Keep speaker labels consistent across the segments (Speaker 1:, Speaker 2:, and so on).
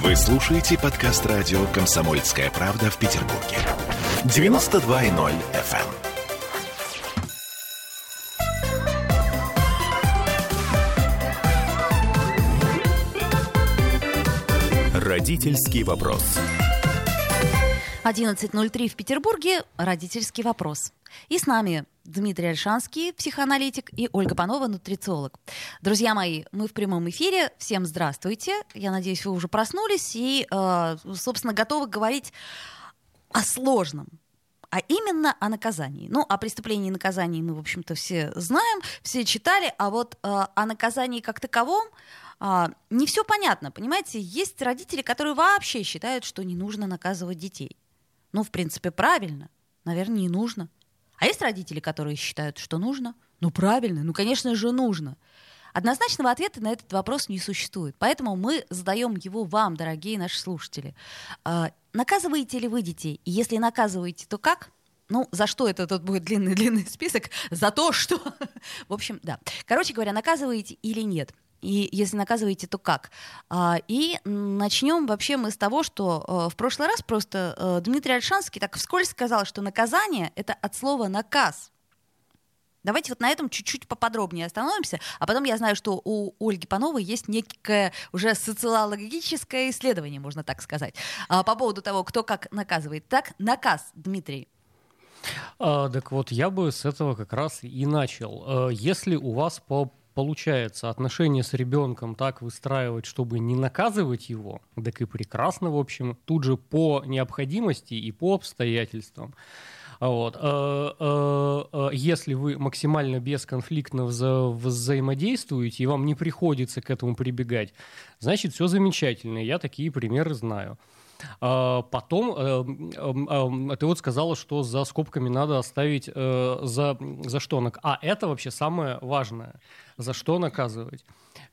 Speaker 1: Вы слушаете подкаст радио «Комсомольская правда» в Петербурге. 92.0 FM. Родительский вопрос.
Speaker 2: 11.03 в Петербурге. Родительский вопрос. И с нами Дмитрий Альшанский, психоаналитик, и Ольга Панова, нутрициолог. Друзья мои, мы в прямом эфире. Всем здравствуйте. Я надеюсь, вы уже проснулись и, э, собственно, готовы говорить о сложном, а именно о наказании. Ну, о преступлении и наказании мы, в общем-то, все знаем, все читали, а вот э, о наказании как таковом э, не все понятно, понимаете? Есть родители, которые вообще считают, что не нужно наказывать детей. Ну, в принципе, правильно. Наверное, не нужно. А есть родители, которые считают, что нужно? Ну правильно, ну конечно же нужно. Однозначного ответа на этот вопрос не существует. Поэтому мы задаем его вам, дорогие наши слушатели. А, наказываете ли вы детей? И если наказываете, то как? Ну, за что это тут будет длинный-длинный список? За то, что... В общем, да. Короче говоря, наказываете или нет? И если наказываете, то как? А, и начнем вообще мы с того, что э, в прошлый раз просто э, Дмитрий Альшанский так вскользь сказал, что наказание — это от слова «наказ». Давайте вот на этом чуть-чуть поподробнее остановимся, а потом я знаю, что у Ольги Пановой есть некое уже социологическое исследование, можно так сказать, а, по поводу того, кто как наказывает. Так, наказ, Дмитрий.
Speaker 3: А, так вот, я бы с этого как раз и начал. Э, если у вас по получается отношения с ребенком так выстраивать, чтобы не наказывать его, так и прекрасно, в общем, тут же по необходимости и по обстоятельствам. Вот. Э, э, э, если вы максимально бесконфликтно вза взаимодействуете, и вам не приходится к этому прибегать, значит, все замечательно. Я такие примеры знаю. А, потом ты вот сказала, что за скобками надо оставить за, за что. А это вообще самое важное. За что наказывать?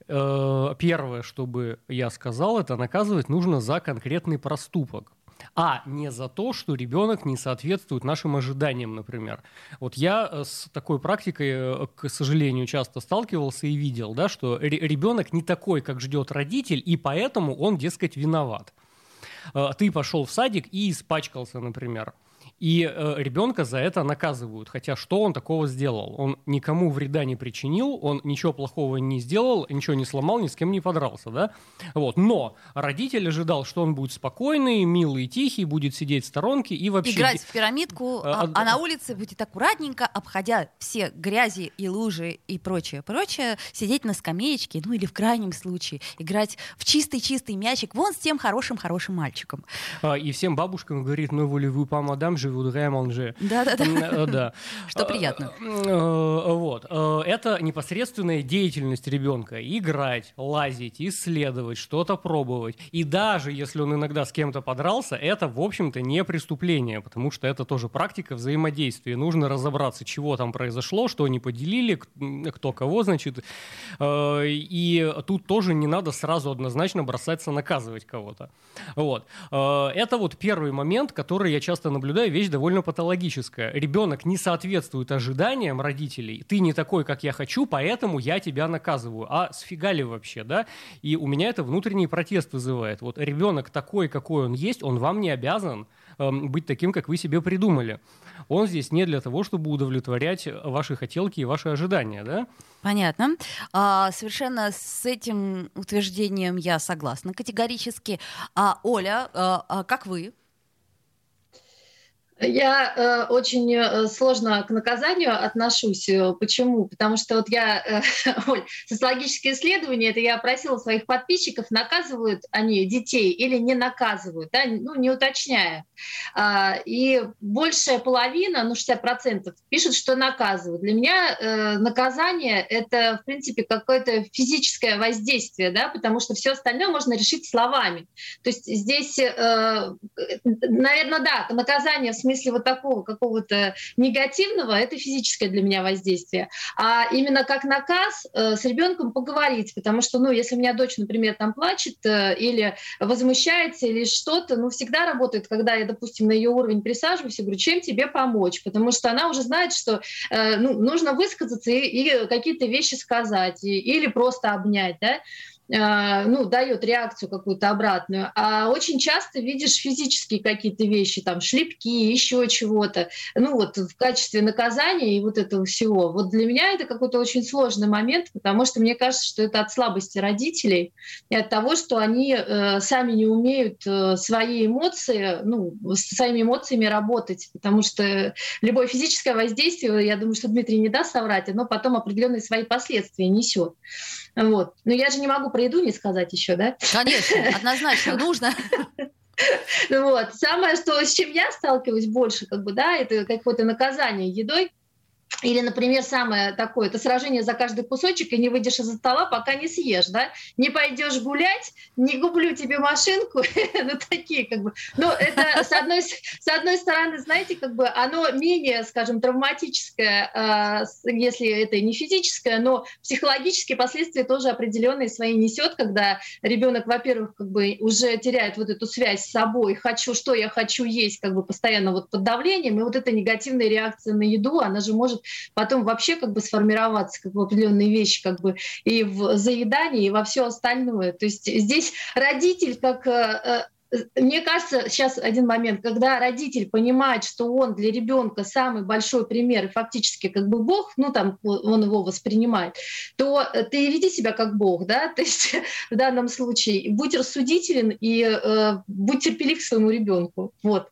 Speaker 3: Первое, чтобы я сказал, это наказывать нужно за конкретный проступок а не за то, что ребенок не соответствует нашим ожиданиям, например. Вот я э, с такой практикой, э, к сожалению, часто сталкивался и видел, да, что ребенок не такой, как ждет родитель, и поэтому он, дескать, виноват. Э, ты пошел в садик и испачкался, например. И э, ребенка за это наказывают. Хотя что он такого сделал? Он никому вреда не причинил, он ничего плохого не сделал, ничего не сломал, ни с кем не подрался, да? Вот. Но родитель ожидал, что он будет спокойный, милый, тихий, будет сидеть в сторонке и вообще...
Speaker 2: Играть в пирамидку, а, а, а на улице будет аккуратненько, обходя все грязи и лужи и прочее, прочее, сидеть на скамеечке, ну или в крайнем случае играть в чистый-чистый мячик вон с тем хорошим-хорошим мальчиком.
Speaker 3: А, и всем бабушкам говорит, ну, voulez-vous pas, madame, je voudrais manger.
Speaker 2: Да-да-да.
Speaker 3: Э, да.
Speaker 2: Что приятно.
Speaker 3: Э, э, вот. Это непосредственная деятельность ребенка. Играть, лазить, исследовать, что-то пробовать. И даже если он иногда с кем-то подрался, это, в общем-то, не преступление, потому что это тоже практика взаимодействия. Нужно разобраться, чего там произошло, что они поделили, кто кого, значит. И тут тоже не надо сразу однозначно бросаться наказывать кого-то. Вот. Это вот первый момент, который я часто наблюдаю, вещь довольно патологическая. Ребенок не соответствует ожиданиям родителей, ты не такой, как я хочу, поэтому я тебя наказываю. А сфига ли вообще, да? И у меня это внутренний протест вызывает. Вот ребенок такой, какой он есть, он вам не обязан э, быть таким, как вы себе придумали. Он здесь не для того, чтобы удовлетворять ваши хотелки и ваши ожидания, да?
Speaker 2: Понятно. А, совершенно с этим утверждением я согласна категорически. А, Оля, а, а как вы?
Speaker 4: Я э, очень э, сложно к наказанию отношусь. Э, почему? Потому что вот я, э, социологические исследования, это я опросила своих подписчиков, наказывают они детей или не наказывают, да, ну, не уточняя. А, и большая половина, ну, 60% пишут, что наказывают. Для меня э, наказание — это, в принципе, какое-то физическое воздействие, да, потому что все остальное можно решить словами. То есть здесь, э, наверное, да, наказание в смысле смысле вот такого какого-то негативного, это физическое для меня воздействие. А именно как наказ э, с ребенком поговорить, потому что, ну, если у меня дочь, например, там плачет э, или возмущается или что-то, ну, всегда работает, когда я, допустим, на ее уровень присаживаюсь и говорю, чем тебе помочь, потому что она уже знает, что э, ну, нужно высказаться и, и какие-то вещи сказать, и, или просто обнять, да, ну, дает реакцию какую-то обратную, а очень часто видишь физические какие-то вещи, там, шлепки, еще чего-то, ну, вот в качестве наказания и вот этого всего. Вот для меня это какой-то очень сложный момент, потому что мне кажется, что это от слабости родителей и от того, что они э, сами не умеют э, свои эмоции, ну, с своими эмоциями работать, потому что любое физическое воздействие, я думаю, что Дмитрий не даст соврать, оно потом определенные свои последствия несет. Вот. Но я же не могу про еду не сказать еще, да?
Speaker 2: Конечно, однозначно нужно.
Speaker 4: Вот. Самое, что, с чем я сталкиваюсь больше, как бы, да, это какое-то наказание едой. Или, например, самое такое, это сражение за каждый кусочек, и не выйдешь из-за стола, пока не съешь, да? Не пойдешь гулять, не куплю тебе машинку, ну, такие, как бы. Ну, это, с одной, с одной стороны, знаете, как бы оно менее, скажем, травматическое, э, если это не физическое, но психологические последствия тоже определенные свои несет, когда ребенок, во-первых, как бы уже теряет вот эту связь с собой, хочу, что я хочу есть, как бы постоянно вот под давлением, и вот эта негативная реакция на еду, она же может потом вообще как бы сформироваться как бы определенные вещи как бы и в заедании, и во все остальное. То есть здесь родитель как э, э, мне кажется, сейчас один момент, когда родитель понимает, что он для ребенка самый большой пример, и фактически как бы Бог, ну там он его воспринимает, то ты веди себя как Бог, да, то есть в данном случае будь рассудителен и э, будь терпелив к своему ребенку, вот.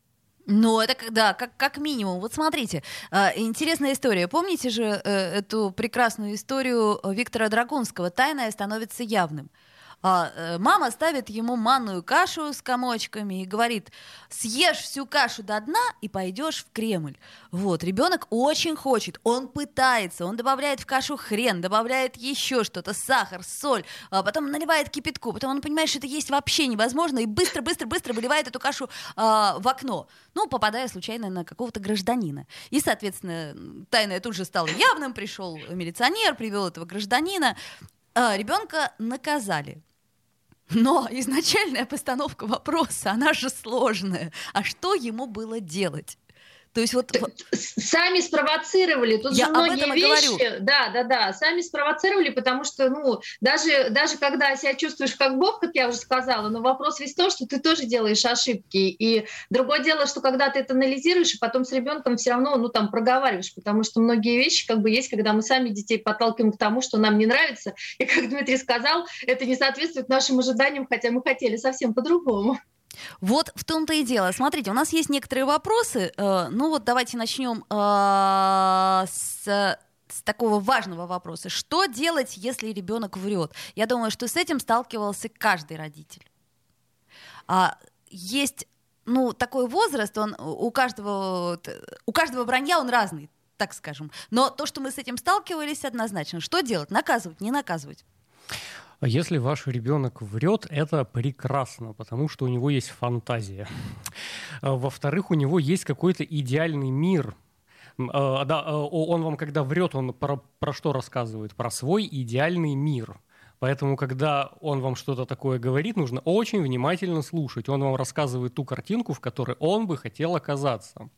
Speaker 2: Ну, это да, как, как минимум. Вот смотрите, э, интересная история. Помните же э, эту прекрасную историю Виктора Драгунского «Тайное становится явным»? А, э, мама ставит ему манную кашу с комочками и говорит, съешь всю кашу до дна и пойдешь в Кремль. Вот, ребенок очень хочет, он пытается, он добавляет в кашу хрен, добавляет еще что-то, сахар, соль, а потом наливает кипятку, потом он понимает, что это есть вообще невозможно, и быстро-быстро-быстро выливает эту кашу а, в окно, ну, попадая случайно на какого-то гражданина. И, соответственно, тайное тут же стало явным, пришел милиционер, привел этого гражданина, а, ребенка наказали. Но изначальная постановка вопроса, она же сложная. А что ему было делать?
Speaker 4: То есть вот сами спровоцировали. Тут Я же многие вещи, говорю. да, да, да, сами спровоцировали, потому что, ну, даже даже когда себя чувствуешь как Бог, как я уже сказала, но вопрос весь в том, что ты тоже делаешь ошибки. И другое дело, что когда ты это анализируешь, и потом с ребенком все равно, ну, там проговариваешь, потому что многие вещи как бы есть, когда мы сами детей подталкиваем к тому, что нам не нравится, и как Дмитрий сказал, это не соответствует нашим ожиданиям, хотя мы хотели совсем по-другому.
Speaker 2: Вот в том-то и дело. Смотрите, у нас есть некоторые вопросы. Э, ну вот давайте начнем э, с с такого важного вопроса. Что делать, если ребенок врет? Я думаю, что с этим сталкивался каждый родитель. А, есть ну, такой возраст, он у каждого, у каждого вранья он разный, так скажем. Но то, что мы с этим сталкивались, однозначно. Что делать? Наказывать, не наказывать?
Speaker 3: А если ваш ребенок врет, это прекрасно, потому что у него есть фантазия. А, во-вторых, у него есть какой-то идеальный мир, а, да, он вам, когда врет, он про, про что рассказывает? Про свой идеальный мир. Поэтому, когда он вам что-то такое говорит, нужно очень внимательно слушать. Он вам рассказывает ту картинку, в которой он бы хотел оказаться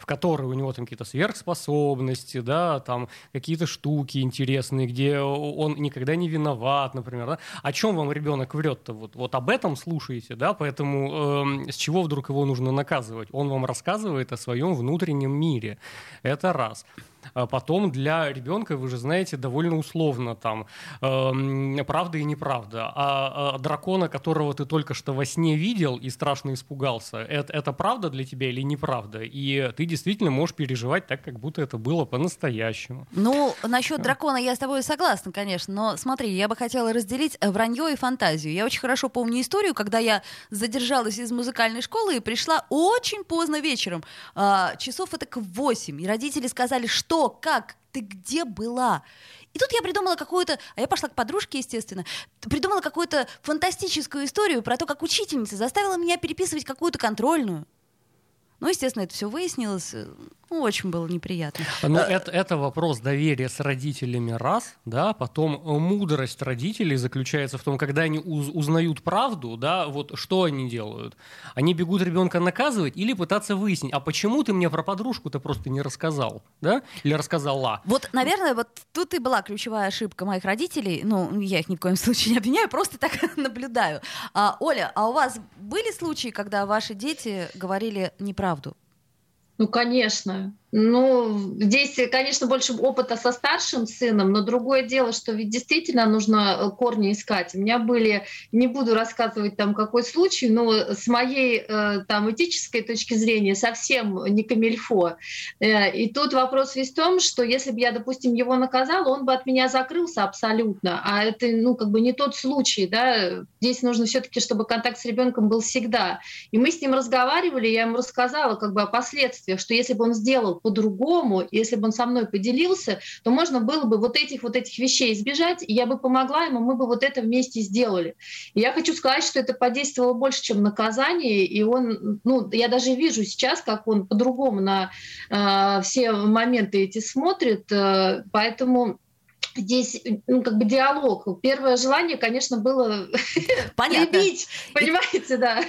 Speaker 3: в которой у него там какие-то сверхспособности, да, там какие-то штуки интересные, где он никогда не виноват, например, да? О чем вам ребенок врет-то? Вот, вот об этом слушаете, да, поэтому э, с чего вдруг его нужно наказывать? Он вам рассказывает о своем внутреннем мире. Это раз. А потом для ребенка, вы же знаете, довольно условно там э, правда и неправда. А, а дракона, которого ты только что во сне видел и страшно испугался, это, это правда для тебя или неправда? И ты действительно можешь переживать так, как будто это было по-настоящему.
Speaker 2: Ну, насчет дракона я с тобой согласна, конечно, но смотри, я бы хотела разделить вранье и фантазию. Я очень хорошо помню историю, когда я задержалась из музыкальной школы и пришла очень поздно вечером, а, часов это к 8, и родители сказали, что как, ты где была? И тут я придумала какую-то, а я пошла к подружке, естественно, придумала какую-то фантастическую историю про то, как учительница заставила меня переписывать какую-то контрольную. Ну, естественно, это все выяснилось. Ну, очень было неприятно.
Speaker 3: Но это, это вопрос доверия с родителями раз, да, потом мудрость родителей заключается в том, когда они уз, узнают правду, да, вот что они делают? Они бегут ребенка наказывать или пытаться выяснить, а почему ты мне про подружку-то просто не рассказал, да, или рассказала?
Speaker 2: Вот, наверное, вот тут и была ключевая ошибка моих родителей. Ну, я их ни в коем случае не обвиняю, просто так наблюдаю. А, Оля, а у вас были случаи, когда ваши дети говорили неправду?
Speaker 4: Ну, конечно. Ну, здесь, конечно, больше опыта со старшим сыном, но другое дело, что ведь действительно нужно э, корни искать. У меня были, не буду рассказывать там какой случай, но с моей э, там этической точки зрения совсем не камильфо. Э, и тут вопрос весь в том, что если бы я, допустим, его наказала, он бы от меня закрылся абсолютно. А это, ну, как бы не тот случай, да. Здесь нужно все-таки, чтобы контакт с ребенком был всегда. И мы с ним разговаривали, я ему рассказала как бы о последствиях, что если бы он сделал по-другому, если бы он со мной поделился, то можно было бы вот этих вот этих вещей избежать, и я бы помогла ему, мы бы вот это вместе сделали. И я хочу сказать, что это подействовало больше, чем наказание, и он, ну, я даже вижу сейчас, как он по-другому на э, все моменты эти смотрит, э, поэтому здесь ну, как бы диалог. Первое желание, конечно, было
Speaker 2: Понятно.
Speaker 4: прибить, понимаете, да.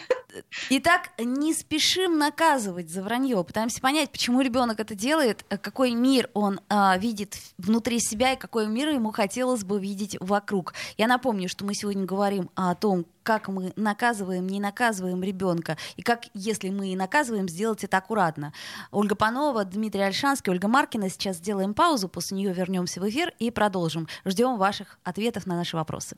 Speaker 2: Итак, не спешим наказывать за вранье, пытаемся понять, почему ребенок это делает, какой мир он а, видит внутри себя и какой мир ему хотелось бы видеть вокруг. Я напомню, что мы сегодня говорим о том, как мы наказываем, не наказываем ребенка, и как, если мы и наказываем, сделать это аккуратно. Ольга Панова, Дмитрий Альшанский, Ольга Маркина. Сейчас сделаем паузу, после нее вернемся в эфир и продолжим. Ждем ваших ответов на наши вопросы.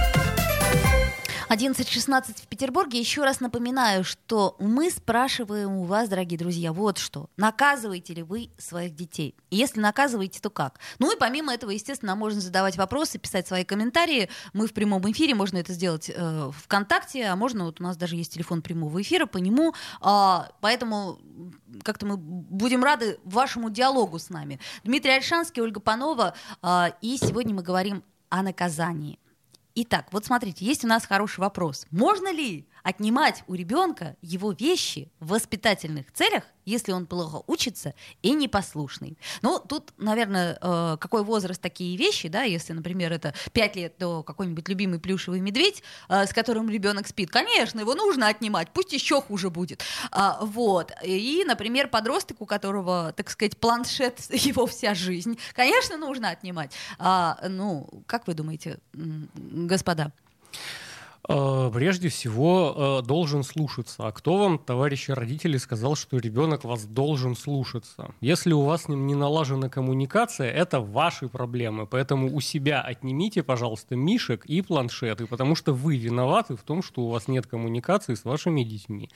Speaker 2: 11.16 в Петербурге. Еще раз напоминаю, что мы спрашиваем у вас, дорогие друзья, вот что. Наказываете ли вы своих детей? Если наказываете, то как? Ну и помимо этого, естественно, можно задавать вопросы, писать свои комментарии. Мы в прямом эфире, можно это сделать э, ВКонтакте, а можно, вот у нас даже есть телефон прямого эфира по нему. Э, поэтому как-то мы будем рады вашему диалогу с нами. Дмитрий Альшанский, Ольга Панова. Э, и сегодня мы говорим о наказании. Итак, вот смотрите, есть у нас хороший вопрос. Можно ли отнимать у ребенка его вещи в воспитательных целях, если он плохо учится и непослушный? Ну, тут, наверное, э, какой возраст такие вещи, да, если, например, это 5 лет, то какой-нибудь любимый плюшевый медведь, э, с которым ребенок спит, конечно, его нужно отнимать, пусть еще хуже будет. А, вот. И, например, подросток, у которого, так сказать, планшет его вся жизнь, конечно, нужно отнимать. А, ну, как вы думаете, господа?
Speaker 3: Э, прежде всего, э, должен слушаться. А кто вам, товарищи родители, сказал, что ребенок вас должен слушаться? Если у вас с ним не налажена коммуникация, это ваши проблемы. Поэтому у себя отнимите, пожалуйста, мишек и планшеты, потому что вы виноваты в том, что у вас нет коммуникации с вашими детьми.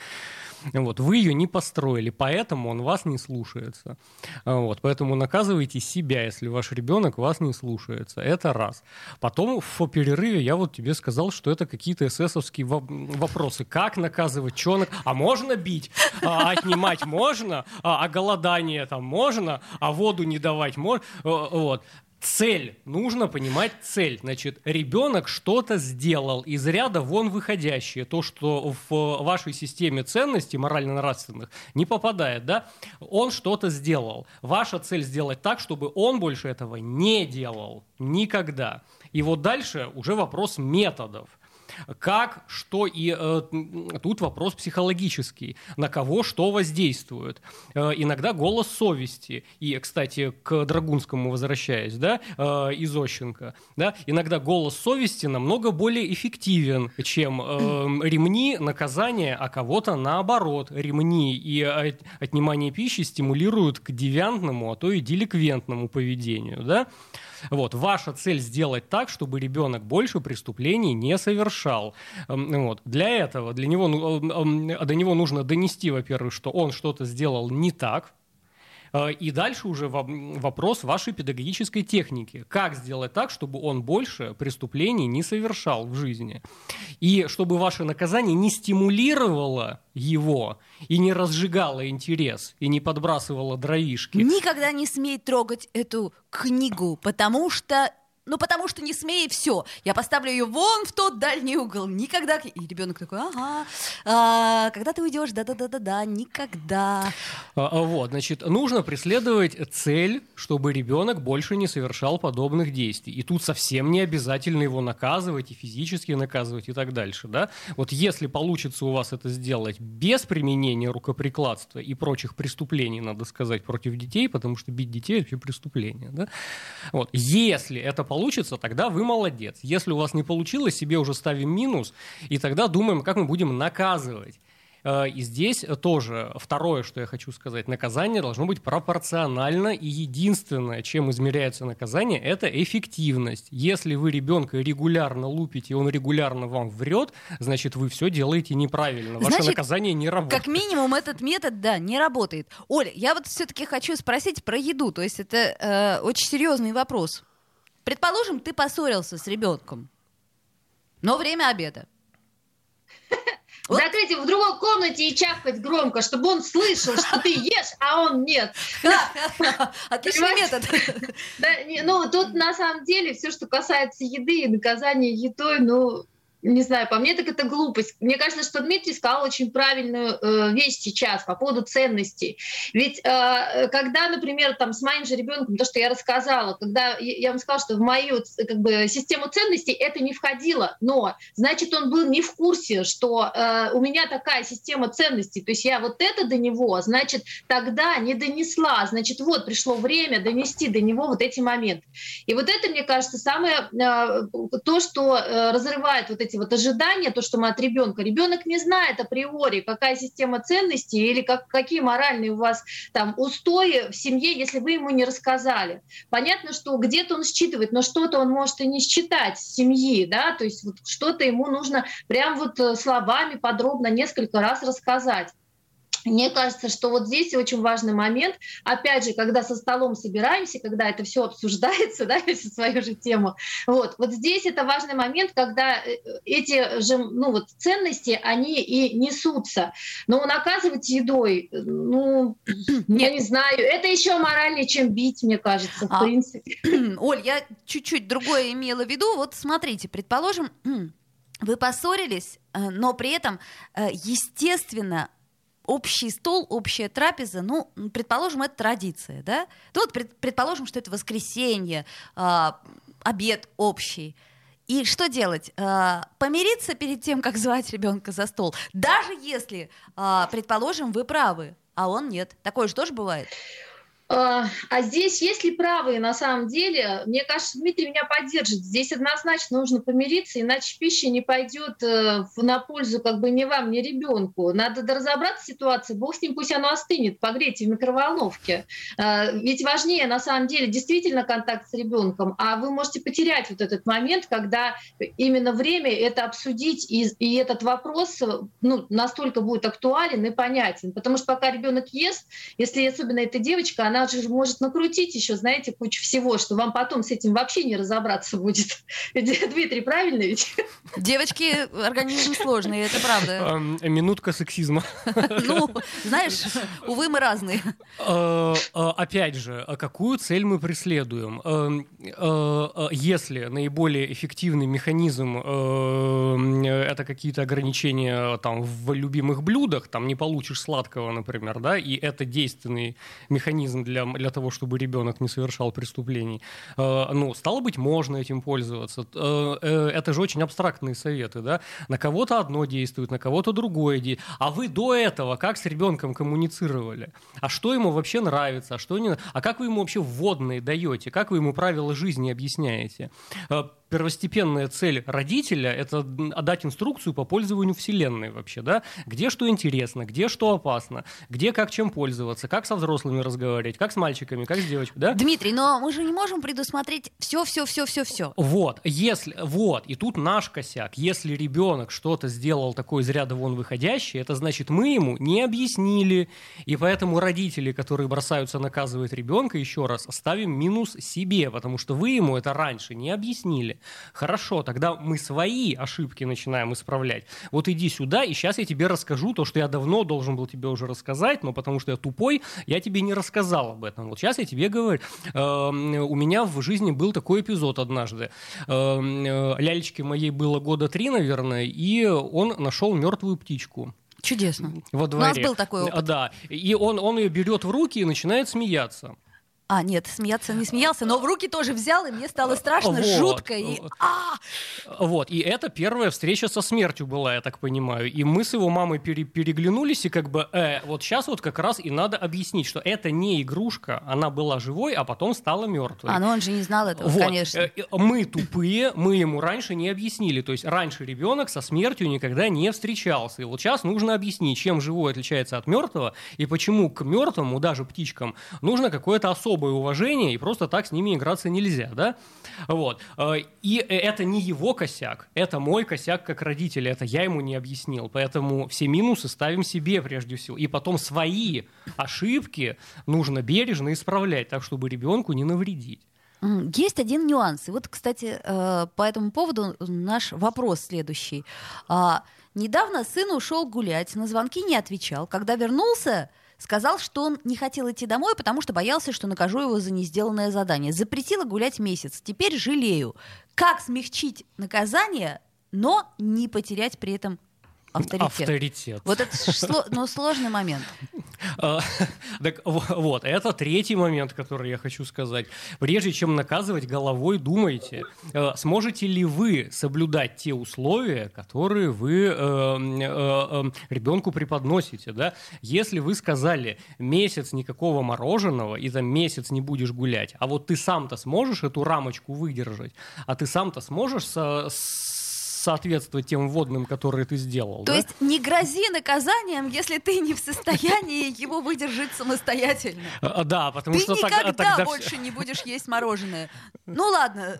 Speaker 3: Вот, вы ее не построили, поэтому он вас не слушается. Вот, поэтому наказывайте себя, если ваш ребенок вас не слушается. Это раз. Потом в перерыве я вот тебе сказал, что это какие-то эсэсовские вопросы. Как наказывать, что нак... А можно бить? А отнимать можно? А, а голодание там можно? А воду не давать можно? Вот цель. Нужно понимать цель. Значит, ребенок что-то сделал из ряда вон выходящее. То, что в вашей системе ценностей морально-нравственных не попадает, да? Он что-то сделал. Ваша цель сделать так, чтобы он больше этого не делал. Никогда. И вот дальше уже вопрос методов. Как, что и э, тут вопрос психологический, на кого что воздействует. Э, иногда голос совести. И, кстати, к Драгунскому возвращаясь, да, э, из Ощенко, да, иногда голос совести намного более эффективен, чем э, ремни, наказания, а кого-то наоборот. Ремни и отнимание пищи стимулируют к девиантному, а то и деликвентному поведению, да. Вот. Ваша цель сделать так, чтобы ребенок больше преступлений не совершал. Эм, вот. Для этого, для него, ну, до него нужно донести, во-первых, что он что-то сделал не так, и дальше уже вопрос вашей педагогической техники. Как сделать так, чтобы он больше преступлений не совершал в жизни? И чтобы ваше наказание не стимулировало его и не разжигало интерес, и не подбрасывало дровишки.
Speaker 2: Никогда не смей трогать эту книгу, потому что ну, потому что не смей, все. Я поставлю ее вон в тот дальний угол. Никогда. И ребенок такой, ага. А, когда ты уйдешь? Да-да-да-да-да, никогда.
Speaker 3: А, а, вот, значит, нужно преследовать цель, чтобы ребенок больше не совершал подобных действий. И тут совсем не обязательно его наказывать и физически наказывать и так дальше, да? Вот если получится у вас это сделать без применения рукоприкладства и прочих преступлений, надо сказать, против детей, потому что бить детей – это преступление, да? Вот. Если это получится, тогда вы молодец. Если у вас не получилось, себе уже ставим минус, и тогда думаем, как мы будем наказывать. Э, и здесь тоже второе, что я хочу сказать, наказание должно быть пропорционально, и единственное, чем измеряется наказание, это эффективность. Если вы ребенка регулярно лупите, и он регулярно вам врет, значит, вы все делаете неправильно. Ваше значит, наказание не работает.
Speaker 2: Как минимум этот метод, да, не работает. Оля, я вот все-таки хочу спросить про еду, то есть это э, очень серьезный вопрос. Предположим, ты поссорился с ребенком, но время обеда.
Speaker 4: Вот. Закрыть в другой комнате и чавкать громко, чтобы он слышал, что ты ешь, а он нет.
Speaker 2: Отличный метод.
Speaker 4: Да, ну, тут на самом деле все, что касается еды и наказания едой, ну, не знаю, по мне так это глупость. Мне кажется, что Дмитрий сказал очень правильную э, вещь сейчас по поводу ценностей. Ведь э, когда, например, там с моим же ребенком, то, что я рассказала, когда я вам сказала, что в мою как бы, систему ценностей это не входило, но значит он был не в курсе, что э, у меня такая система ценностей, то есть я вот это до него, значит тогда не донесла, значит вот пришло время донести до него вот эти моменты. И вот это, мне кажется, самое э, то, что э, разрывает вот эти эти вот ожидания, то, что мы от ребенка. Ребенок не знает априори, какая система ценностей или как, какие моральные у вас там устои в семье, если вы ему не рассказали. Понятно, что где-то он считывает, но что-то он может и не считать семьи, да, то есть вот что-то ему нужно прям вот э, словами подробно несколько раз рассказать. Мне кажется, что вот здесь очень важный момент, опять же, когда со столом собираемся, когда это все обсуждается, да, если свою же тему, вот, вот здесь это важный момент, когда э, эти же, ну вот, ценности, они и несутся. Но наказывать едой, ну, я не знаю, это еще моральнее, чем бить, мне кажется, в а, принципе.
Speaker 2: Оль, я чуть-чуть другое имела в виду, вот смотрите, предположим, вы поссорились, э, но при этом, э, естественно, общий стол, общая трапеза, ну, предположим, это традиция, да? Ну, вот пред, предположим, что это воскресенье, э, обед общий. И что делать? Э, помириться перед тем, как звать ребенка за стол, даже если, э, предположим, вы правы, а он нет. Такое же тоже бывает.
Speaker 4: А, а здесь, если правые на самом деле, мне кажется, Дмитрий меня поддержит. Здесь однозначно нужно помириться, иначе пища не пойдет э, на пользу как бы ни вам, ни ребенку. Надо разобраться в ситуации, бог с ним, пусть оно остынет, погрейте в микроволновке. А, ведь важнее на самом деле действительно контакт с ребенком, а вы можете потерять вот этот момент, когда именно время это обсудить, и, и этот вопрос ну, настолько будет актуален и понятен. Потому что пока ребенок ест, если особенно эта девочка, она она же может накрутить еще, знаете, кучу всего, что вам потом с этим вообще не разобраться будет. Дмитрий, правильно ведь?
Speaker 2: Девочки, организм сложный, это правда.
Speaker 3: Минутка сексизма.
Speaker 2: Ну, знаешь, увы, мы разные.
Speaker 3: А, а, опять же, а какую цель мы преследуем? Если наиболее эффективный механизм это какие-то ограничения там в любимых блюдах, там не получишь сладкого, например, да, и это действенный механизм для, для того, чтобы ребенок не совершал преступлений. Э, ну, стало быть, можно этим пользоваться. Э, э, это же очень абстрактные советы, да? На кого-то одно действует, на кого-то другое действует. А вы до этого как с ребенком коммуницировали? А что ему вообще нравится? А, что не... а как вы ему вообще вводные даете? Как вы ему правила жизни объясняете? первостепенная цель родителя – это дать инструкцию по пользованию Вселенной вообще, да? Где что интересно, где что опасно, где как чем пользоваться, как со взрослыми разговаривать, смотреть, как с мальчиками, как с девочками, да?
Speaker 2: Дмитрий, но мы же не можем предусмотреть все, все, все, все, все.
Speaker 3: Вот, если, вот, и тут наш косяк. Если ребенок что-то сделал такое из ряда вон выходящее, это значит, мы ему не объяснили, и поэтому родители, которые бросаются наказывать ребенка, еще раз, ставим минус себе, потому что вы ему это раньше не объяснили. Хорошо, тогда мы свои ошибки начинаем исправлять. Вот иди сюда, и сейчас я тебе расскажу то, что я давно должен был тебе уже рассказать, но потому что я тупой, я тебе не рассказал об этом. Вот сейчас я тебе говорю. Э, у меня в жизни был такой эпизод однажды. Э, э, лялечке моей было года три, наверное, и он нашел мертвую птичку.
Speaker 2: Чудесно.
Speaker 3: Во дворе.
Speaker 2: У нас был такой опыт.
Speaker 3: Да. И он, он ее берет в руки и начинает смеяться.
Speaker 2: А, нет, смеяться не смеялся, но в руки тоже взял, и мне стало страшно,
Speaker 3: Вот.
Speaker 2: жутко. И... А!
Speaker 3: Вот, и это первая встреча со смертью была, я так понимаю. И мы с его мамой пере- переглянулись, и как бы, э, вот сейчас вот как раз и надо объяснить, что это не игрушка, она была живой, а потом стала мертвой.
Speaker 2: А, ну он же не знал этого,
Speaker 3: Вот.
Speaker 2: конечно.
Speaker 3: Э, э, Мы тупые, мы ему раньше не объяснили. То есть раньше ребенок со смертью никогда не встречался. И вот сейчас нужно объяснить, чем живой отличается от мертвого, и почему к мертвому, даже птичкам, нужно какое-то особое уважение, и просто так с ними играться нельзя, да? Вот. Э, И это не его косяк, это мой косяк как родителя, это я ему не объяснил. Поэтому все минусы ставим себе прежде всего. И потом свои ошибки нужно бережно исправлять, так, чтобы ребенку не навредить.
Speaker 2: Есть один нюанс. И вот, кстати, э, по этому поводу наш вопрос следующий. А, Недавно сын ушел гулять, на звонки не отвечал. Когда вернулся, сказал, что он не хотел идти домой, потому что боялся, что накажу его за несделанное задание. Запретила гулять месяц. Теперь жалею. Как смягчить наказание, но не потерять при этом авторитет?
Speaker 3: Авторитет.
Speaker 2: Вот это сло- ну, сложный момент.
Speaker 3: А, Так вот, это третий момент, который я хочу сказать. Прежде чем наказывать головой, думайте, э, сможете ли вы соблюдать те условия, которые вы э, э, э, ребенку преподносите. Да? Если вы сказали месяц никакого мороженого и там месяц не будешь гулять, а вот ты сам-то сможешь эту рамочку выдержать, а ты сам-то сможешь со- соответствовать тем вводным, которые ты сделал.
Speaker 2: То
Speaker 3: да?
Speaker 2: есть не грози наказанием, если ты не в состоянии его выдержать самостоятельно.
Speaker 3: А, Да, потому
Speaker 2: Ты
Speaker 3: что тог-
Speaker 2: никогда
Speaker 3: тогда
Speaker 2: больше не будешь есть мороженое. Ну ладно,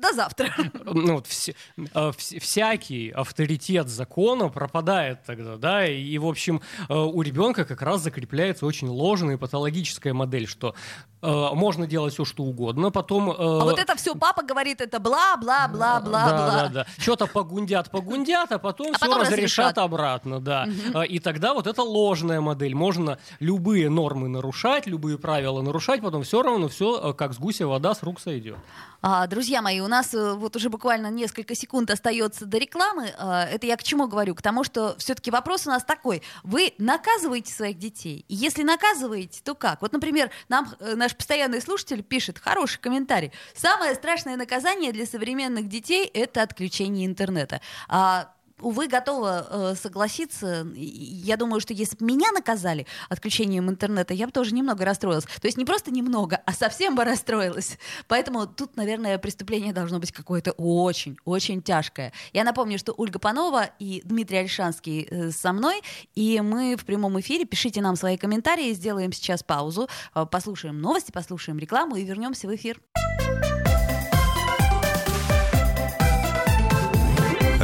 Speaker 2: до завтра.
Speaker 3: ну, вот вс- э, вс- всякий авторитет закона пропадает тогда, да, и, в общем, э, у ребенка как раз закрепляется очень ложная и патологическая модель, что э, можно делать все, что угодно, потом... э,
Speaker 2: А вот это все папа говорит, это бла-бла-бла-бла-бла.
Speaker 3: да, да, да. Что-то погундят, погундят, а потом
Speaker 2: А
Speaker 3: все
Speaker 2: потом
Speaker 3: разрешат
Speaker 2: разрешат.
Speaker 3: обратно, да. И тогда вот это ложная модель. Можно любые нормы нарушать, любые правила нарушать, потом все равно все как с гуся вода с рук сойдет.
Speaker 2: А, друзья мои, у нас э, вот уже буквально несколько секунд остается до рекламы. А, это я к чему говорю? К тому, что все-таки вопрос у нас такой. Вы наказываете своих детей? Если наказываете, то как? Вот, например, нам э, наш постоянный слушатель пишет хороший комментарий. Самое страшное наказание для современных детей – это отключение интернета. А, Увы, готова э, согласиться. Я думаю, что если бы меня наказали отключением интернета, я бы тоже немного расстроилась. То есть не просто немного, а совсем бы расстроилась. Поэтому тут, наверное, преступление должно быть какое-то очень, очень тяжкое. Я напомню, что Ольга Панова и Дмитрий Альшанский э, со мной, и мы в прямом эфире. Пишите нам свои комментарии, сделаем сейчас паузу, э, послушаем новости, послушаем рекламу и вернемся в эфир.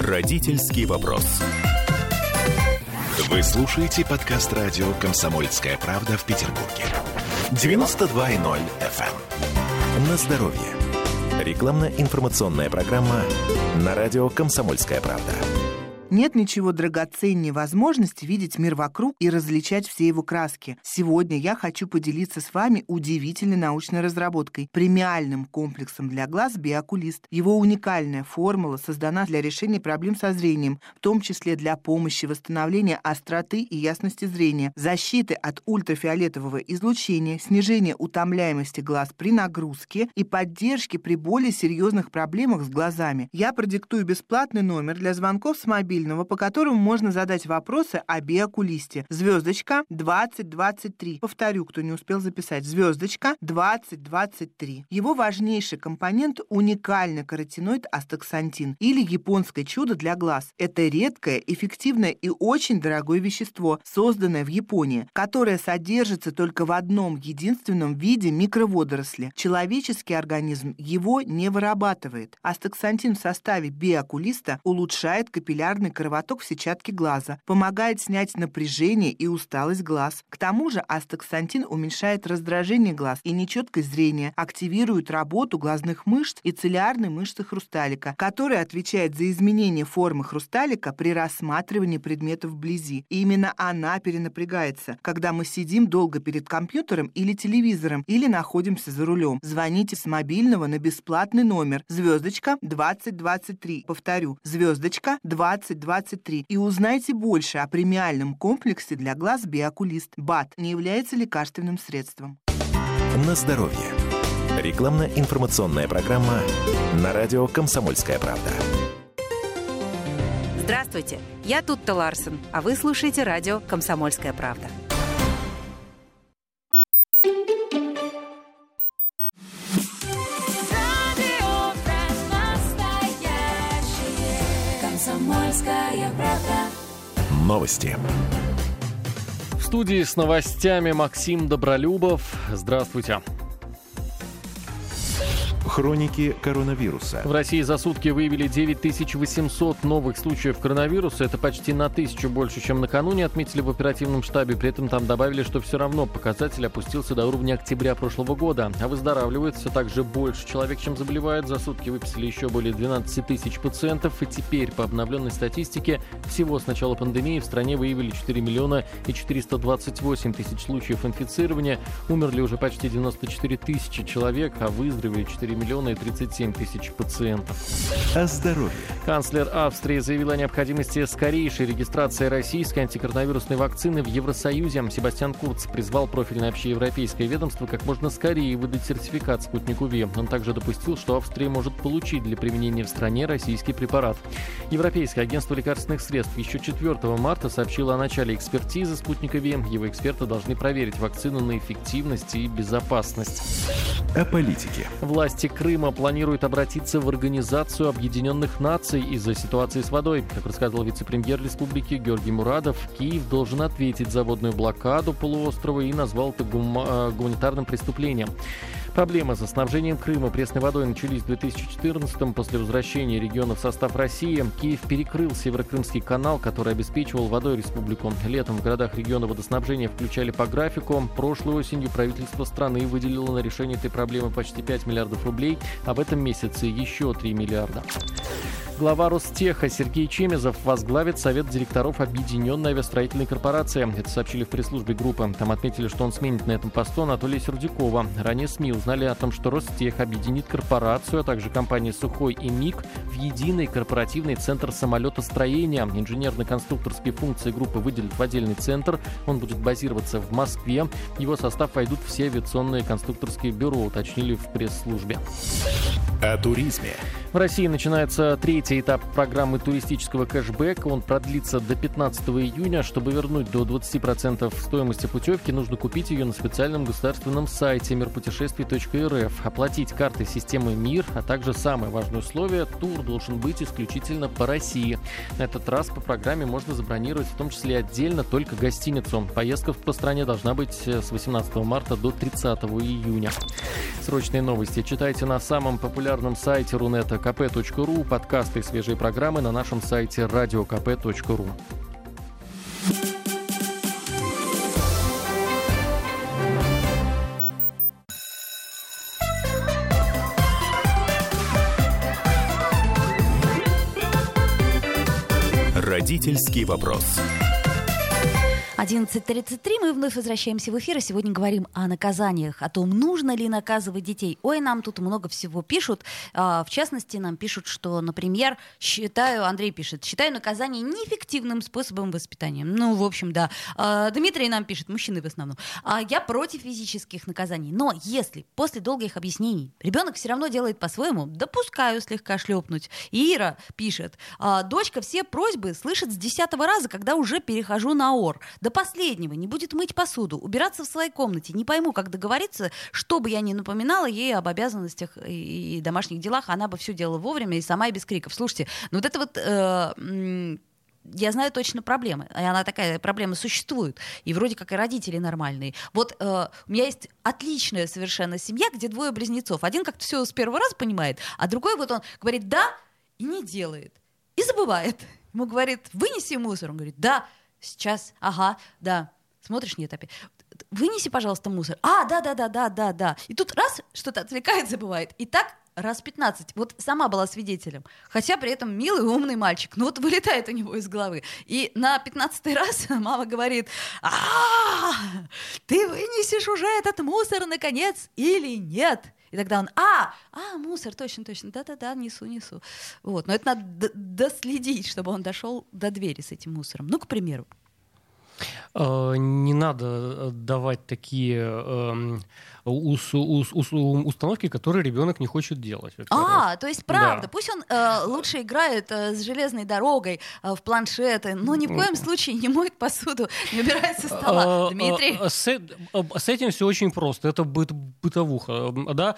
Speaker 1: Родительский вопрос. Вы слушаете подкаст радио «Комсомольская правда» в Петербурге. 92.0 FM. На здоровье. Рекламно-информационная программа на радио «Комсомольская правда».
Speaker 5: Нет ничего драгоценнее возможности видеть мир вокруг и различать все его краски. Сегодня я хочу поделиться с вами удивительной научной разработкой – премиальным комплексом для глаз «Биокулист». Его уникальная формула создана для решения проблем со зрением, в том числе для помощи восстановления остроты и ясности зрения, защиты от ультрафиолетового излучения, снижения утомляемости глаз при нагрузке и поддержки при более серьезных проблемах с глазами. Я продиктую бесплатный номер для звонков с мобильного мобильного, по которому можно задать вопросы о биокулисте. Звездочка 2023. Повторю, кто не успел записать. Звездочка 2023. Его важнейший компонент – уникальный каротиноид астаксантин или японское чудо для глаз. Это редкое, эффективное и очень дорогое вещество, созданное в Японии, которое содержится только в одном единственном виде микроводоросли. Человеческий организм его не вырабатывает. Астаксантин в составе биокулиста улучшает капиллярный кровоток в сетчатке глаза, помогает снять напряжение и усталость глаз. К тому же астаксантин уменьшает раздражение глаз и нечеткость зрения, активирует работу глазных мышц и цилиарной мышцы хрусталика, которая отвечает за изменение формы хрусталика при рассматривании предметов вблизи. И именно она перенапрягается, когда мы сидим долго перед компьютером или телевизором или находимся за рулем. Звоните с мобильного на бесплатный номер звездочка 2023. Повторю, звездочка 2023. И узнайте больше о премиальном комплексе для глаз Биокулист. БАТ не является лекарственным средством.
Speaker 1: На здоровье. Рекламно-информационная программа на радио «Комсомольская правда».
Speaker 6: Здравствуйте, я Тутта Ларсен, а вы слушаете радио «Комсомольская правда».
Speaker 1: Новости.
Speaker 7: В студии с новостями Максим Добролюбов. Здравствуйте.
Speaker 1: Хроники коронавируса.
Speaker 7: В России за сутки выявили 9800 новых случаев коронавируса. Это почти на тысячу больше, чем накануне, отметили в оперативном штабе. При этом там добавили, что все равно показатель опустился до уровня октября прошлого года. А выздоравливает все так же больше человек, чем заболевает. За сутки выписали еще более 12 тысяч пациентов. И теперь, по обновленной статистике, всего с начала пандемии в стране выявили 4 миллиона и 428 тысяч случаев инфицирования. Умерли уже почти 94 тысячи человек, а выздоровели 4 миллиона и 37 тысяч пациентов.
Speaker 1: О здоровье.
Speaker 7: Канцлер Австрии заявила о необходимости скорейшей регистрации российской антикоронавирусной вакцины в Евросоюзе. Себастьян Курц призвал профильное общеевропейское ведомство как можно скорее выдать сертификат спутнику ВИ. Он также допустил, что Австрия может получить для применения в стране российский препарат. Европейское агентство лекарственных средств еще 4 марта сообщило о начале экспертизы спутника ВИ. Его эксперты должны проверить вакцину на эффективность и безопасность.
Speaker 1: О политике.
Speaker 7: Власти Крыма планируют обратиться в Организацию Объединенных Наций из-за ситуации с водой. Как рассказал вице-премьер республики Георгий Мурадов, Киев должен ответить за водную блокаду полуострова и назвал это гум- гуманитарным преступлением. Проблемы со снабжением Крыма пресной водой начались в 2014-м после возвращения региона в состав России. Киев перекрыл Северокрымский канал, который обеспечивал водой республику. Летом в городах региона водоснабжения включали по графику. Прошлой осенью правительство страны выделило на решение этой проблемы почти 5 миллиардов рублей, а в этом месяце еще 3 миллиарда. Глава Ростеха Сергей Чемезов возглавит Совет директоров Объединенной авиастроительной корпорации. Это сообщили в пресс-службе группы. Там отметили, что он сменит на этом посту Анатолия Сердюкова. Ранее СМИ узнали о том, что Ростех объединит корпорацию, а также компании «Сухой» и МИГ в единый корпоративный центр самолетостроения. Инженерно-конструкторские функции группы выделят в отдельный центр. Он будет базироваться в Москве. В его состав войдут все авиационные конструкторские бюро, уточнили в пресс-службе.
Speaker 1: О туризме.
Speaker 7: В России начинается третий этап программы туристического кэшбэка. Он продлится до 15 июня. Чтобы вернуть до 20% стоимости путевки, нужно купить ее на специальном государственном сайте мирпутешествий.рф, оплатить картой системы МИР, а также самое важное условие – тур должен быть исключительно по России. На этот раз по программе можно забронировать в том числе отдельно только гостиницу. Поездка по стране должна быть с 18 марта до 30 июня. Срочные новости читайте на самом популярном сайте Рунета kp.ru, подкасты и свежие программы на нашем сайте radiokp.ru.
Speaker 1: Родительский вопрос.
Speaker 2: 11.33 мы вновь возвращаемся в эфир, и сегодня говорим о наказаниях, о том, нужно ли наказывать детей. Ой, нам тут много всего пишут. А, в частности, нам пишут, что, например, считаю, Андрей пишет, считаю наказание неэффективным способом воспитания. Ну, в общем, да. А, Дмитрий нам пишет, мужчины в основном. А, я против физических наказаний. Но если после долгих объяснений ребенок все равно делает по-своему, допускаю слегка шлепнуть. Ира пишет, дочка все просьбы слышит с десятого раза, когда уже перехожу на ор до последнего не будет мыть посуду, убираться в своей комнате. Не пойму, как договориться, чтобы я не напоминала ей об обязанностях и, домашних делах, она бы все делала вовремя и сама и без криков. Слушайте, ну вот это вот... Э, я знаю точно проблемы. И она такая проблема существует. И вроде как и родители нормальные. Вот э, у меня есть отличная совершенно семья, где двое близнецов. Один как-то все с первого раза понимает, а другой вот он говорит «да» и не делает. И забывает. Ему говорит «вынеси мусор». Он говорит «да» сейчас, ага, да. Смотришь, нет опять. Вынеси, пожалуйста, мусор. А, да, да, да, да, да, да. И тут раз что-то отвлекает, забывает. И так раз 15. Вот сама была свидетелем. Хотя при этом милый, умный мальчик. Ну вот вылетает у него из головы. И на 15 раз мама говорит, а, ты вынесешь уже этот мусор наконец или нет? И тогда он, а, а, мусор, точно, точно, да-да-да, несу, несу. Вот, но это надо доследить, чтобы он дошел до двери с этим мусором. Ну, к примеру.
Speaker 3: Э, не надо э, давать такие эм, ус, ус, ус, установки, которые ребенок не хочет делать.
Speaker 2: А, то есть правда, да. пусть он э, лучше играет э, с железной дорогой э, в планшеты, но ни в коем случае не моет посуду, не убирает со стола. Дмитрий?
Speaker 3: С, с этим все очень просто. Это быт, бытовуха. Да?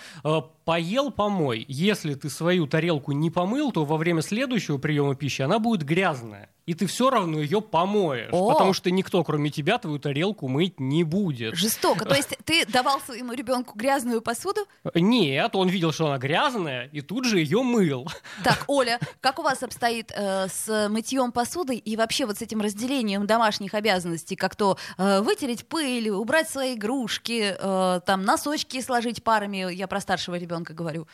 Speaker 3: Поел, помой. Если ты свою тарелку не помыл, то во время следующего приема пищи она будет грязная. И ты все равно ее помоешь. О! Потому что никто, кроме тебя, твою тарелку мыть не будет.
Speaker 2: Жестоко. То есть ты давал своему ребенку грязную посуду?
Speaker 3: Нет, он видел, что она грязная, и тут же ее мыл.
Speaker 2: Так, Оля, как у вас обстоит э, с мытьем посуды и вообще вот с этим разделением домашних обязанностей, как то э, вытереть пыль, убрать свои игрушки, э, там носочки сложить парами, я про старшего ребенка говорю.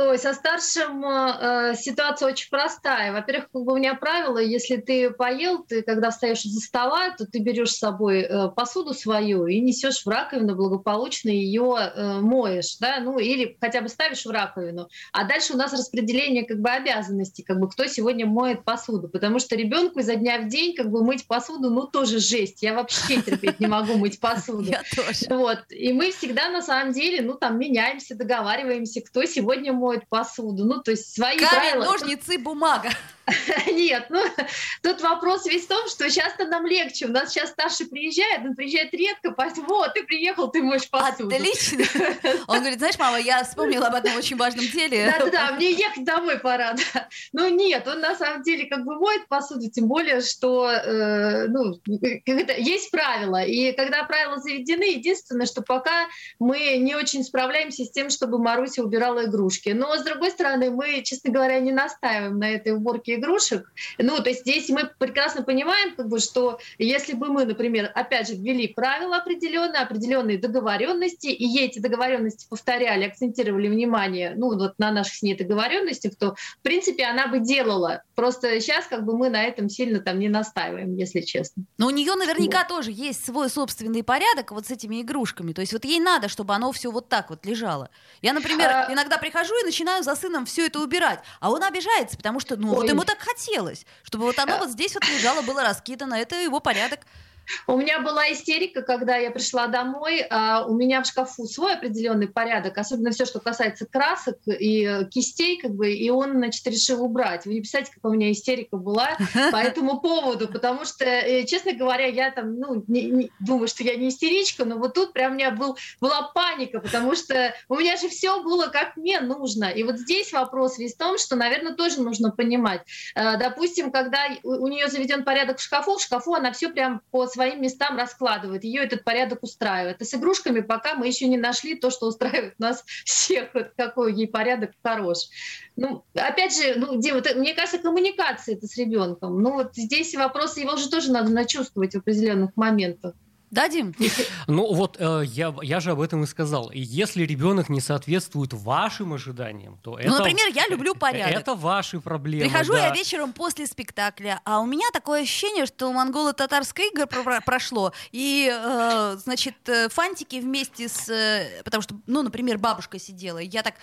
Speaker 4: Ой, со старшим э, ситуация очень простая. Во-первых, как бы у меня правило, если ты поел, ты когда встаешь из-за стола, то ты берешь с собой э, посуду свою и несешь в раковину, благополучно ее э, моешь, да, ну или хотя бы ставишь в раковину. А дальше у нас распределение как бы обязанностей, как бы кто сегодня моет посуду, потому что ребенку изо дня в день как бы мыть посуду, ну тоже жесть. Я вообще терпеть не могу мыть посуду.
Speaker 2: Я тоже.
Speaker 4: Вот. И мы всегда на самом деле, ну там меняемся, договариваемся, кто сегодня моет посуду. Ну, то есть свои
Speaker 2: Камень,
Speaker 4: правила.
Speaker 2: ножницы, бумага.
Speaker 4: Нет, ну тут вопрос весь в том, что сейчас-то нам легче. У нас сейчас старший приезжает, он приезжает редко, поэтому вот, ты приехал, ты моешь посуду.
Speaker 2: Отлично. Он говорит, знаешь, мама, я вспомнила об одном очень важном деле.
Speaker 4: Да-да-да, мне ехать домой пора. Да. Ну нет, он на самом деле как бы моет посуду, тем более, что э, ну, есть правила. И когда правила заведены, единственное, что пока мы не очень справляемся с тем, чтобы Маруся убирала игрушки. Но, с другой стороны, мы, честно говоря, не настаиваем на этой уборке игрушек. Ну, то есть здесь мы прекрасно понимаем, как бы, что если бы мы, например, опять же, ввели правила определенные, определенные договоренности, и эти договоренности повторяли, акцентировали внимание, ну, вот на наших с ней договоренностях, то, в принципе, она бы делала. Просто сейчас, как бы, мы на этом сильно там не настаиваем, если честно.
Speaker 2: Но у нее наверняка вот. тоже есть свой собственный порядок вот с этими игрушками. То есть вот ей надо, чтобы оно все вот так вот лежало. Я, например, а... иногда прихожу и начинаю за сыном все это убирать, а он обижается, потому что, ну, Ой. вот ему так хотелось, чтобы вот оно вот здесь вот лежало, было раскидано, это его порядок.
Speaker 4: У меня была истерика, когда я пришла домой. А у меня в шкафу свой определенный порядок, особенно все, что касается красок и кистей, как бы, и он, значит, решил убрать. Вы не представляете, какая у меня истерика была по этому поводу, потому что, э, честно говоря, я там, ну, не, не, думаю, что я не истеричка, но вот тут прям у меня был, была паника, потому что у меня же все было как мне нужно. И вот здесь вопрос весь в том, что, наверное, тоже нужно понимать. Э, допустим, когда у нее заведен порядок в шкафу, в шкафу она все прям по своим местам раскладывает. Ее этот порядок устраивает. И с игрушками пока мы еще не нашли то, что устраивает нас всех. Вот какой ей порядок хорош. Ну, опять же, ну, Дима, это, мне кажется, коммуникация это с ребенком. Ну, вот здесь вопрос, его же тоже надо начувствовать в определенных моментах.
Speaker 2: Да, Дим?
Speaker 3: Ну вот э, я, я же об этом и сказал. Если ребенок не соответствует вашим ожиданиям, то это...
Speaker 2: Ну, например, я люблю порядок.
Speaker 3: Это ваши проблемы.
Speaker 2: Прихожу
Speaker 3: да.
Speaker 2: я вечером после спектакля, а у меня такое ощущение, что монголо-татарское про- про- прошло, и, э, значит, э, фантики вместе с... э, потому что, ну, например, бабушка сидела, и я так...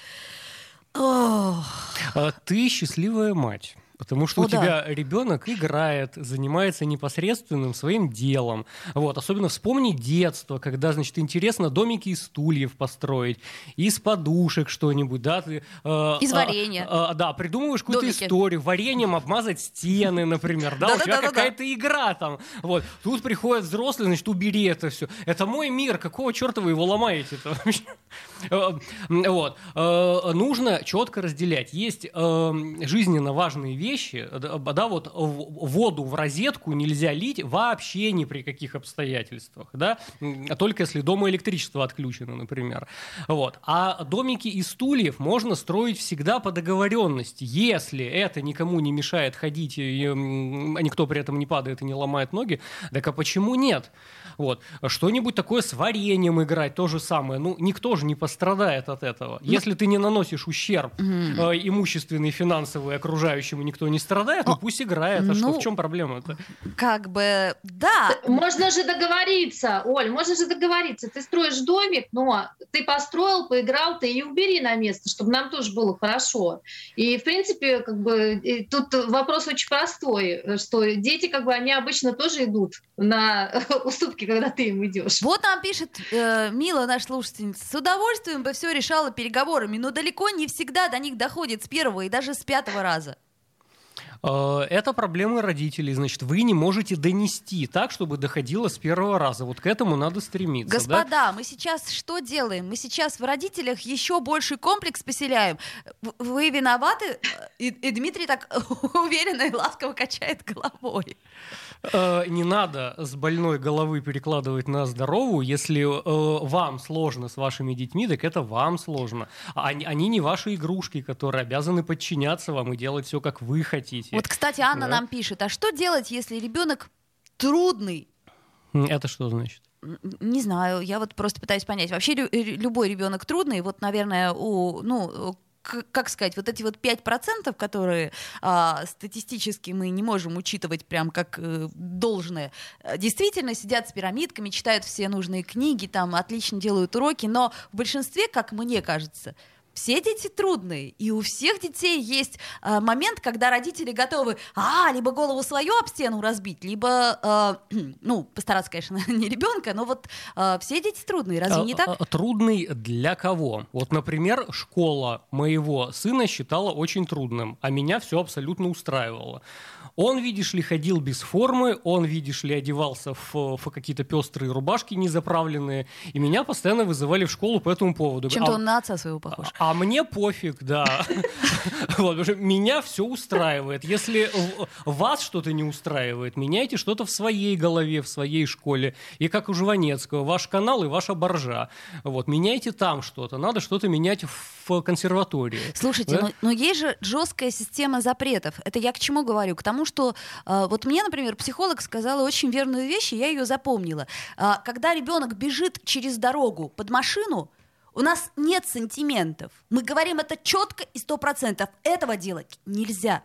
Speaker 2: Ох.
Speaker 3: А Ты счастливая мать. Потому что
Speaker 2: О,
Speaker 3: у
Speaker 2: да.
Speaker 3: тебя ребенок играет, занимается непосредственным своим делом. Вот. Особенно вспомни детство, когда, значит, интересно домики из стульев построить, из подушек что-нибудь, да, ты... э,
Speaker 2: Из
Speaker 3: а,
Speaker 2: варенья.
Speaker 3: а, да, придумываешь какую-то историю, вареньем обмазать стены, например, да, у тебя какая-то игра там. Вот. Тут приходят взрослые, значит, убери это все. Это мой мир, какого черта вы его ломаете-то вообще? Э, Вот. Э, Нужно четко разделять. Есть э, жизненно важные вещи. Да, да, вот воду в розетку нельзя лить вообще ни при каких обстоятельствах. Да? М, Только если дома электричество отключено, например. Вот. А домики из стульев можно строить всегда по договоренности. Если это никому не мешает ходить, и никто при этом не падает и не ломает ноги, так а почему нет? Вот. Что-нибудь такое с вареньем играть, то же самое. Ну, никто же не пострадает от этого. Если ты не наносишь ущерб э, имущественный, финансовый окружающему, никто не страдает, ну пусть играет. А что,
Speaker 2: ну,
Speaker 3: в чем проблема-то?
Speaker 2: Как бы, да,
Speaker 4: Можно же договориться, Оль, можно же договориться. Ты строишь домик, но ты построил, поиграл, ты и убери на место, чтобы нам тоже было хорошо. И, в принципе, как бы тут вопрос очень простой, что дети, как бы, они обычно тоже идут на уступки, когда ты им идешь.
Speaker 2: Вот нам пишет э, Мила, наша слушательница, с удовольствием бы все решала переговорами, но далеко не всегда до них доходит с первого и даже с пятого раза.
Speaker 3: Э, Это проблемы родителей. Значит, вы не можете донести так, чтобы доходило с первого раза. Вот к этому надо стремиться. да?
Speaker 2: Господа, мы сейчас что делаем? Мы сейчас в родителях еще больший комплекс поселяем. Вы виноваты? И, и Дмитрий так уверенно и ласково качает головой.
Speaker 3: Э, не надо с больной головы перекладывать на здоровую. Если э, вам сложно с вашими детьми, так это вам сложно. А Они, они не ваши игрушки, которые обязаны подчиняться вам и делать все, как вы хотите.
Speaker 2: Вот, кстати, Анна
Speaker 3: Да.
Speaker 2: нам пишет, а что делать, если ребенок трудный?
Speaker 3: Это что значит?
Speaker 2: Не знаю, я вот просто пытаюсь понять. Вообще э, любой ребенок трудный, вот, наверное, у, ну, как сказать, вот эти вот 5%, которые а, статистически мы не можем учитывать прям как э, должное, э, действительно сидят с пирамидками, читают все нужные книги, там отлично делают уроки, но в большинстве, как мне кажется, все дети трудные, и у всех детей есть а, момент, когда родители готовы, а, либо голову свою об стену разбить, либо, а, ну, постараться, конечно, не ребенка, но вот а, все дети трудные, разве не
Speaker 3: А,
Speaker 2: так?
Speaker 3: а, Трудный для кого? Вот, например, школа моего сына считала очень трудным, а меня все абсолютно устраивало. Он, видишь ли, ходил без формы, он, видишь ли, одевался в, в какие-то пестрые рубашки незаправленные, и меня постоянно вызывали в школу по этому поводу.
Speaker 2: Чем-то
Speaker 3: А-
Speaker 2: он на отца своего похож.
Speaker 3: а мне пофиг, да. Вот, потому что меня все устраивает. Если вас что-то не устраивает, меняйте что-то в своей голове, в своей школе. И как у Жванецкого, ваш канал и ваша боржа. Вот, меняйте там что-то. Надо что-то менять в консерватории.
Speaker 2: Слушайте,
Speaker 3: Да?
Speaker 2: но, но есть же жесткая система запретов. Это я к чему говорю? К тому, что э, вот мне, например, психолог сказала очень верную вещь, и я ее запомнила. А, когда ребенок бежит через дорогу под машину, у нас нет сантиментов. Мы говорим это четко и сто процентов. Этого делать нельзя.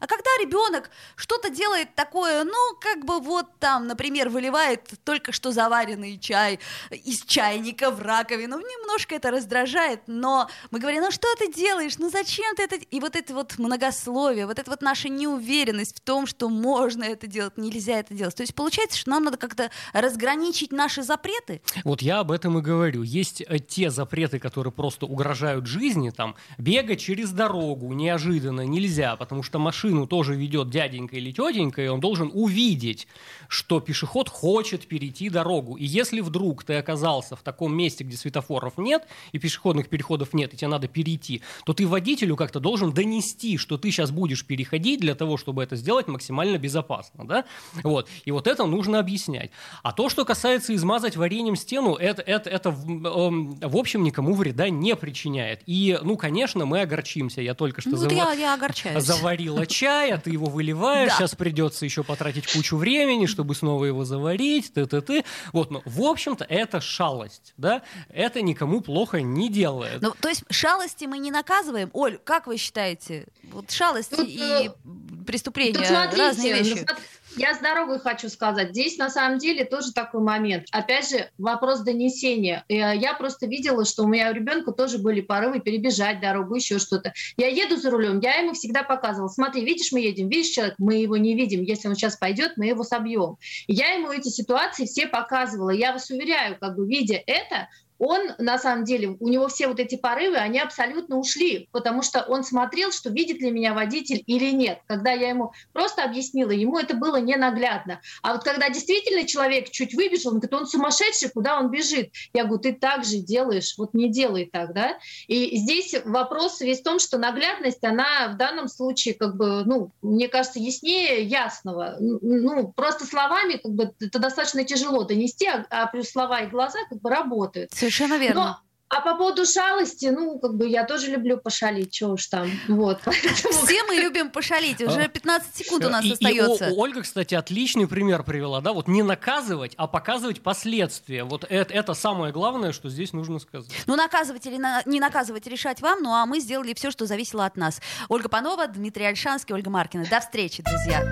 Speaker 2: А когда ребенок что-то делает такое, ну, как бы вот там, например, выливает только что заваренный чай из чайника в раковину, немножко это раздражает, но мы говорим, ну что ты делаешь, ну зачем ты это... И вот это вот многословие, вот это вот наша неуверенность в том, что можно это делать, нельзя это делать. То есть получается, что нам надо как-то разграничить наши запреты.
Speaker 3: Вот я об этом и говорю. Есть э, те запреты, которые просто угрожают жизни, там, бегать через дорогу неожиданно нельзя, потому что машину тоже ведет дяденька или тетенька, и он должен увидеть, что пешеход хочет перейти дорогу. И если вдруг ты оказался в таком месте, где светофоров нет, и пешеходных переходов нет, и тебе надо перейти, то ты водителю как-то должен донести, что ты сейчас будешь переходить для того, чтобы это сделать максимально безопасно. Да? Вот. И вот это нужно объяснять. А то, что касается измазать вареньем стену, это, это, это в, эм, в общем никому вреда не причиняет. И, ну, конечно, мы огорчимся. Я только что
Speaker 2: Ну,
Speaker 3: зава-
Speaker 2: я, я огорчаюсь.
Speaker 3: заварила чай, а ты его выливаешь,
Speaker 2: Да.
Speaker 3: сейчас придется еще потратить кучу времени, чтобы снова его заварить, ты-ты-ты. Вот, но, в общем-то, это шалость, да? Это никому плохо не делает.
Speaker 2: Ну, то есть шалости мы не наказываем. Оль, как вы считаете? Вот шалости
Speaker 4: Тут,
Speaker 2: и
Speaker 4: э,
Speaker 2: преступления
Speaker 4: Тут смотрите,
Speaker 2: разные
Speaker 4: ну,
Speaker 2: вещи.
Speaker 4: смотри, я с дорогой хочу сказать. Здесь на самом деле тоже такой момент. Опять же, вопрос донесения. Э, Я просто видела, что у меня у ребенка тоже были порывы перебежать дорогу, еще что-то. Я еду за рулем, я ему всегда показывала. Смотри, видишь, мы едем, видишь человек, мы его не видим. Если он сейчас пойдет, мы его собьем. Я ему эти ситуации все показывала. Я вас уверяю, как бы видя это, он, на самом деле, у него все вот эти порывы, они абсолютно ушли, потому что он смотрел, что видит ли меня водитель или нет. Когда я ему просто объяснила, ему это было ненаглядно. А вот когда действительно человек чуть выбежал, он говорит, он сумасшедший, куда он бежит? Я говорю, ты так же делаешь, вот не делай так, да? И здесь вопрос весь в том, что наглядность, она в данном случае, как бы, ну, мне кажется, яснее ясного. Ну, просто словами, как бы, это достаточно тяжело донести, а, а плюс слова и глаза, как бы, работают.
Speaker 2: Совершенно верно.
Speaker 4: Но, а по поводу шалости, ну, как бы я тоже люблю пошалить, чего уж там. Вот. Поэтому-
Speaker 2: Все мы любим пошалить. Уже 15 секунд у нас
Speaker 3: И- и
Speaker 2: остается.
Speaker 3: О- Ольга, кстати, отличный пример привела, да, вот не наказывать, а показывать последствия. Вот это, это самое главное, что здесь нужно сказать.
Speaker 2: Ну, наказывать или на- не наказывать, решать вам. Ну, а мы сделали все, что зависело от нас. Ольга Панова, Дмитрий Альшанский, Ольга Маркина. До встречи, друзья.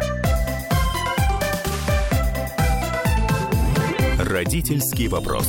Speaker 1: Родительский вопрос.